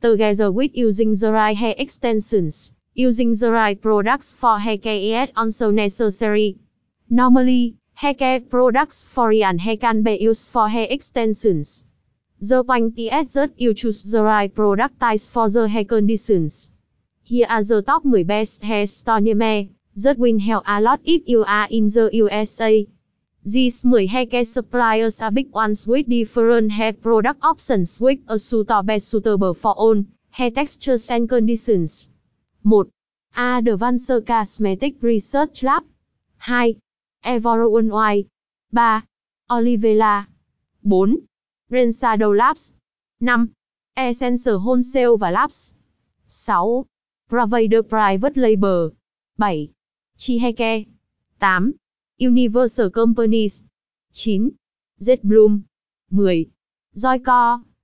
Together with using the right hair extensions, using the right products for hair care is also necessary. Normally, hair care products for Ryan hair can be used for hair extensions. The point is that you choose the right product types for the hair conditions. Here are the top 10 best hair store near me, that will help a lot if you are in the USA. This 10 hair care suppliers are big ones with different hair product options with a suitable suitable for all hair textures and conditions. 1. Advanced Cosmetic Research Lab 2. Everone White 3. Olivella 4. Rensado Labs 5. Essence Wholesale và Labs 6. Provider Private Label 7. Chiheke 8. Universal Companies 9. ZBloom 10. Joyco